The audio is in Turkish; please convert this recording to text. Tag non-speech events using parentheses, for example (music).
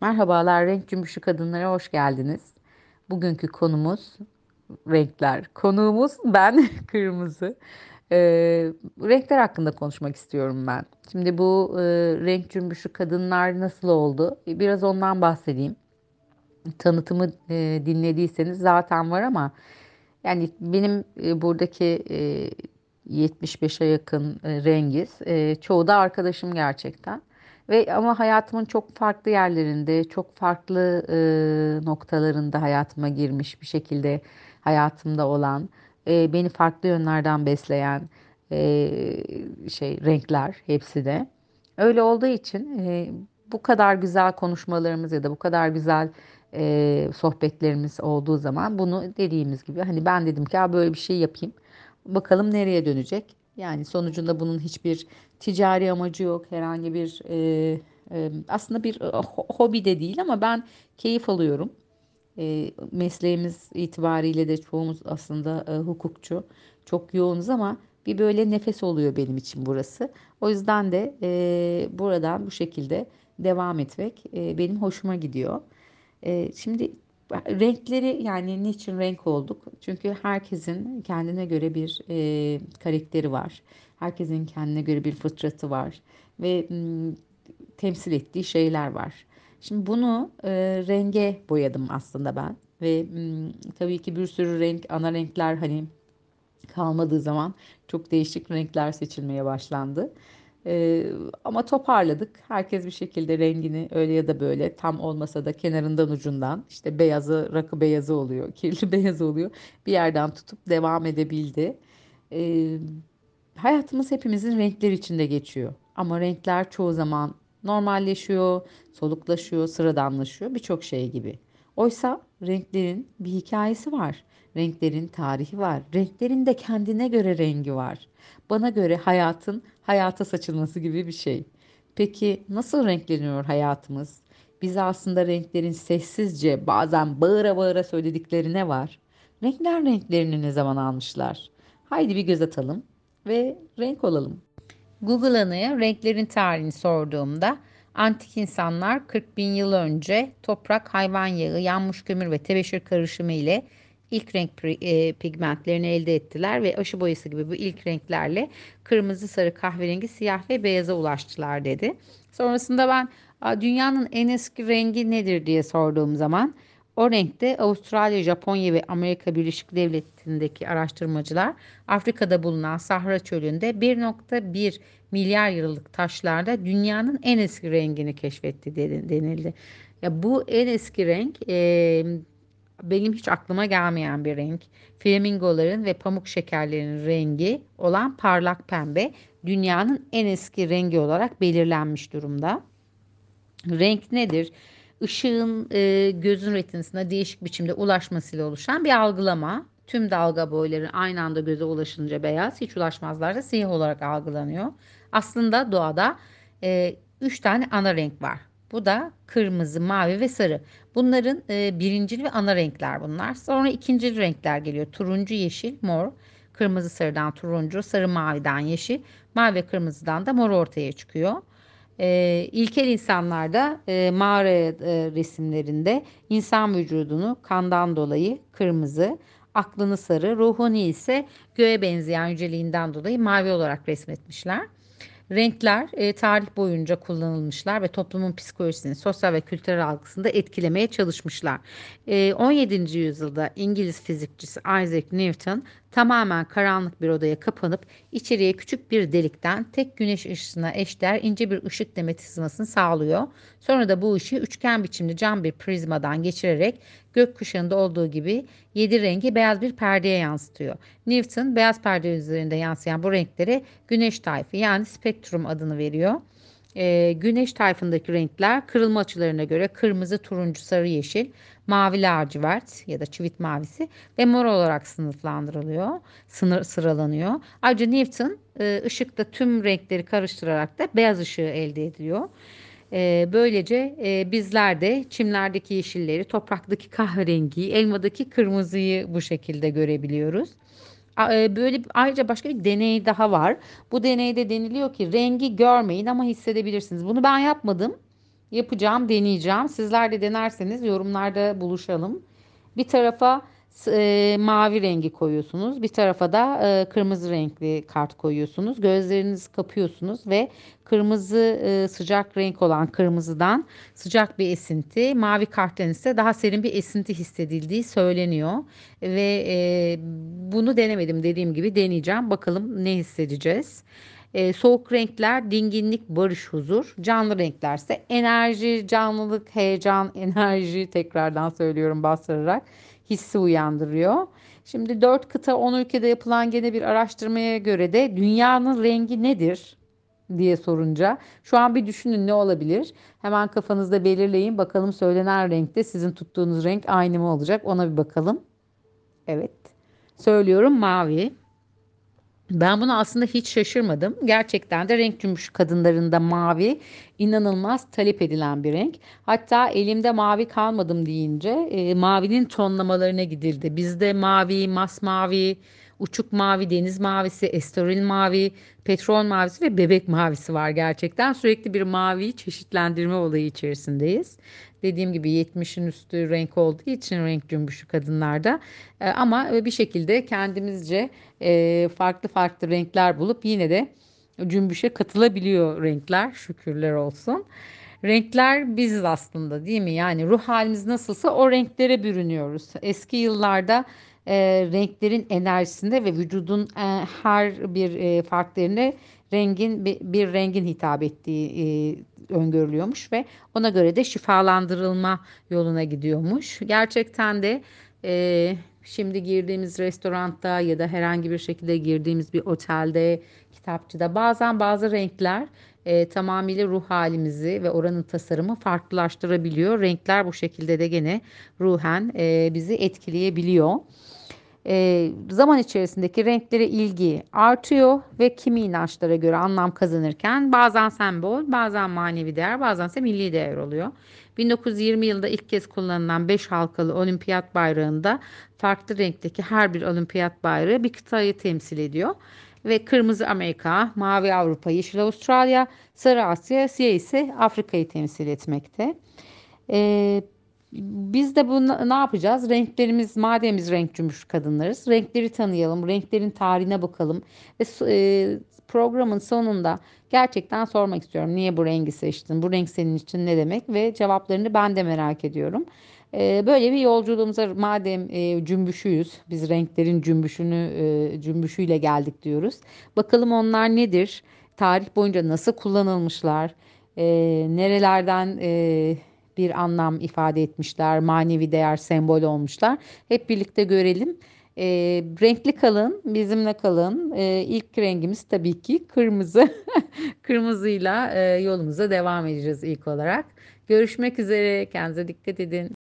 Merhabalar, renk cümbüşü kadınlara hoş geldiniz. Bugünkü konumuz renkler. Konuğumuz ben, (laughs) kırmızı. Ee, renkler hakkında konuşmak istiyorum ben. Şimdi bu e, renk cümbüşü kadınlar nasıl oldu? Biraz ondan bahsedeyim. Tanıtımı e, dinlediyseniz zaten var ama yani benim e, buradaki e, 75'e yakın e, rengiz. E, çoğu da arkadaşım gerçekten. Ve ama hayatımın çok farklı yerlerinde, çok farklı e, noktalarında hayatıma girmiş bir şekilde hayatımda olan, e, beni farklı yönlerden besleyen e, şey renkler hepsi de. Öyle olduğu için e, bu kadar güzel konuşmalarımız ya da bu kadar güzel e, sohbetlerimiz olduğu zaman bunu dediğimiz gibi hani ben dedim ki böyle bir şey yapayım. Bakalım nereye dönecek. Yani sonucunda bunun hiçbir ticari amacı yok. Herhangi bir e, e, aslında bir e, hobi de değil ama ben keyif alıyorum. E, mesleğimiz itibariyle de çoğumuz aslında e, hukukçu. Çok yoğunuz ama bir böyle nefes oluyor benim için burası. O yüzden de e, buradan bu şekilde devam etmek e, benim hoşuma gidiyor. E, şimdi renkleri yani niçin renk olduk? Çünkü herkesin kendine göre bir e, karakteri var. Herkesin kendine göre bir fıtratı var ve m, temsil ettiği şeyler var. Şimdi bunu e, renge boyadım aslında ben ve m, tabii ki bir sürü renk, ana renkler hani kalmadığı zaman çok değişik renkler seçilmeye başlandı. Ee, ama toparladık. Herkes bir şekilde rengini öyle ya da böyle tam olmasa da kenarından ucundan işte beyazı rakı beyazı oluyor, (laughs) kirli beyazı oluyor. Bir yerden tutup devam edebildi. Ee, hayatımız hepimizin renkler içinde geçiyor. Ama renkler çoğu zaman normalleşiyor, soluklaşıyor, sıradanlaşıyor birçok şey gibi. Oysa renklerin bir hikayesi var. Renklerin tarihi var. Renklerin de kendine göre rengi var. Bana göre hayatın hayata saçılması gibi bir şey. Peki nasıl renkleniyor hayatımız? Bize aslında renklerin sessizce bazen bağıra bağıra söyledikleri ne var? Renkler renklerini ne zaman almışlar? Haydi bir göz atalım ve renk olalım. Google Ana'ya renklerin tarihini sorduğumda antik insanlar 40 bin yıl önce toprak, hayvan yağı, yanmış kömür ve tebeşir karışımı ile ilk renk e, pigmentlerini elde ettiler ve aşı boyası gibi bu ilk renklerle kırmızı, sarı, kahverengi, siyah ve beyaza ulaştılar dedi. Sonrasında ben dünyanın en eski rengi nedir diye sorduğum zaman o renkte Avustralya, Japonya ve Amerika Birleşik Devletleri'ndeki araştırmacılar Afrika'da bulunan Sahra Çölü'nde 1.1 milyar yıllık taşlarda dünyanın en eski rengini keşfetti denildi. Ya bu en eski renk e, benim hiç aklıma gelmeyen bir renk. Flamingoların ve pamuk şekerlerinin rengi olan parlak pembe dünyanın en eski rengi olarak belirlenmiş durumda. Renk nedir? Işığın e, gözün retinosuna değişik biçimde ulaşmasıyla oluşan bir algılama. Tüm dalga boyları aynı anda göze ulaşınca beyaz, hiç ulaşmazlarsa siyah olarak algılanıyor. Aslında doğada 3 e, üç tane ana renk var. Bu da kırmızı, mavi ve sarı. Bunların e, birincil ve ana renkler bunlar. Sonra ikinci renkler geliyor. Turuncu, yeşil, mor. Kırmızı sarıdan turuncu, sarı maviden yeşil, mavi ve kırmızıdan da mor ortaya çıkıyor. E, ilkel insanlarda e, mağara e, resimlerinde insan vücudunu kandan dolayı kırmızı, aklını sarı, ruhunu ise göğe benzeyen yüceliğinden dolayı mavi olarak resmetmişler. Renkler e, tarih boyunca kullanılmışlar ve toplumun psikolojisini, sosyal ve kültürel algısını da etkilemeye çalışmışlar. E, 17. yüzyılda İngiliz fizikçisi Isaac Newton tamamen karanlık bir odaya kapanıp içeriye küçük bir delikten tek güneş ışısına eşdeğer ince bir ışık demetizmasını sağlıyor. Sonra da bu ışığı üçgen biçimli cam bir prizmadan geçirerek gökkuşağında olduğu gibi yedi rengi beyaz bir perdeye yansıtıyor. Newton beyaz perde üzerinde yansıyan bu renkleri güneş tayfı yani spektrum adını veriyor. Ee, güneş tayfındaki renkler kırılma açılarına göre kırmızı, turuncu, sarı, yeşil, mavi lacivert ya da çivit mavisi ve mor olarak sınıflandırılıyor, sınır sıralanıyor. Ayrıca Newton e, ışıkta tüm renkleri karıştırarak da beyaz ışığı elde ediyor. E, böylece e, bizler de çimlerdeki yeşilleri, topraktaki kahverengiyi, elmadaki kırmızıyı bu şekilde görebiliyoruz. E, böyle ayrıca başka bir deney daha var. Bu deneyde deniliyor ki rengi görmeyin ama hissedebilirsiniz. Bunu ben yapmadım. yapacağım, deneyeceğim. Sizler de denerseniz yorumlarda buluşalım. Bir tarafa e, mavi rengi koyuyorsunuz. Bir tarafa da e, kırmızı renkli kart koyuyorsunuz. Gözlerinizi kapıyorsunuz ve kırmızı e, sıcak renk olan kırmızıdan sıcak bir esinti, mavi karttan ise daha serin bir esinti hissedildiği söyleniyor. Ve e, bunu denemedim dediğim gibi deneyeceğim. Bakalım ne hissedeceğiz. E, soğuk renkler dinginlik, barış, huzur. Canlı renklerse enerji, canlılık, heyecan, (laughs) enerji tekrardan söylüyorum bastırarak hissi uyandırıyor. Şimdi 4 kıta 10 ülkede yapılan gene bir araştırmaya göre de dünyanın rengi nedir diye sorunca şu an bir düşünün ne olabilir? Hemen kafanızda belirleyin bakalım söylenen renkte sizin tuttuğunuz renk aynı mı olacak ona bir bakalım. Evet. Söylüyorum mavi. Ben buna aslında hiç şaşırmadım. Gerçekten de renk cümbüş kadınlarında mavi inanılmaz talep edilen bir renk. Hatta elimde mavi kalmadım deyince e, mavinin tonlamalarına gidildi. Bizde mavi, masmavi, uçuk mavi, deniz mavisi, estoril mavi, petrol mavisi ve bebek mavisi var gerçekten. Sürekli bir mavi çeşitlendirme olayı içerisindeyiz. Dediğim gibi 70'in üstü renk olduğu için renk cümbüşü kadınlarda. E, ama bir şekilde kendimizce e, farklı farklı renkler bulup yine de cümbüşe katılabiliyor renkler şükürler olsun. Renkler biziz aslında değil mi? Yani ruh halimiz nasılsa o renklere bürünüyoruz. Eski yıllarda e, renklerin enerjisinde ve vücudun e, her bir e, farklı rengin bir, bir rengin hitap ettiği e, öngörülüyormuş ve ona göre de şifalandırılma yoluna gidiyormuş. Gerçekten de e, şimdi girdiğimiz restoranda ya da herhangi bir şekilde girdiğimiz bir otelde, kitapçıda bazen bazı renkler e, tamamıyla ruh halimizi ve oranın tasarımı farklılaştırabiliyor. Renkler bu şekilde de gene ruhen e, bizi etkileyebiliyor e, zaman içerisindeki renklere ilgi artıyor ve kimi inançlara göre anlam kazanırken bazen sembol, bazen manevi değer, bazen ise milli değer oluyor. 1920 yılında ilk kez kullanılan 5 halkalı olimpiyat bayrağında farklı renkteki her bir olimpiyat bayrağı bir kıtayı temsil ediyor. Ve kırmızı Amerika, mavi Avrupa, yeşil Avustralya, sarı Asya, siyah ise Afrika'yı temsil etmekte. Ee, biz de bu ne yapacağız? Renklerimiz madem biz renk cümbüş kadınlarız. Renkleri tanıyalım, renklerin tarihine bakalım ve e, programın sonunda gerçekten sormak istiyorum. Niye bu rengi seçtin? Bu renk senin için ne demek? Ve cevaplarını ben de merak ediyorum. E, böyle bir yolculuğumuza madem e, cümbüşüyüz, biz renklerin cümbüşünü e, cümbüşüyle geldik diyoruz. Bakalım onlar nedir? Tarih boyunca nasıl kullanılmışlar? E, nerelerden e, bir anlam ifade etmişler, manevi değer sembol olmuşlar. Hep birlikte görelim. E, renkli kalın, bizimle kalın. E, ilk rengimiz tabii ki kırmızı. (laughs) Kırmızıyla e, yolumuza devam edeceğiz ilk olarak. Görüşmek üzere, kendinize dikkat edin.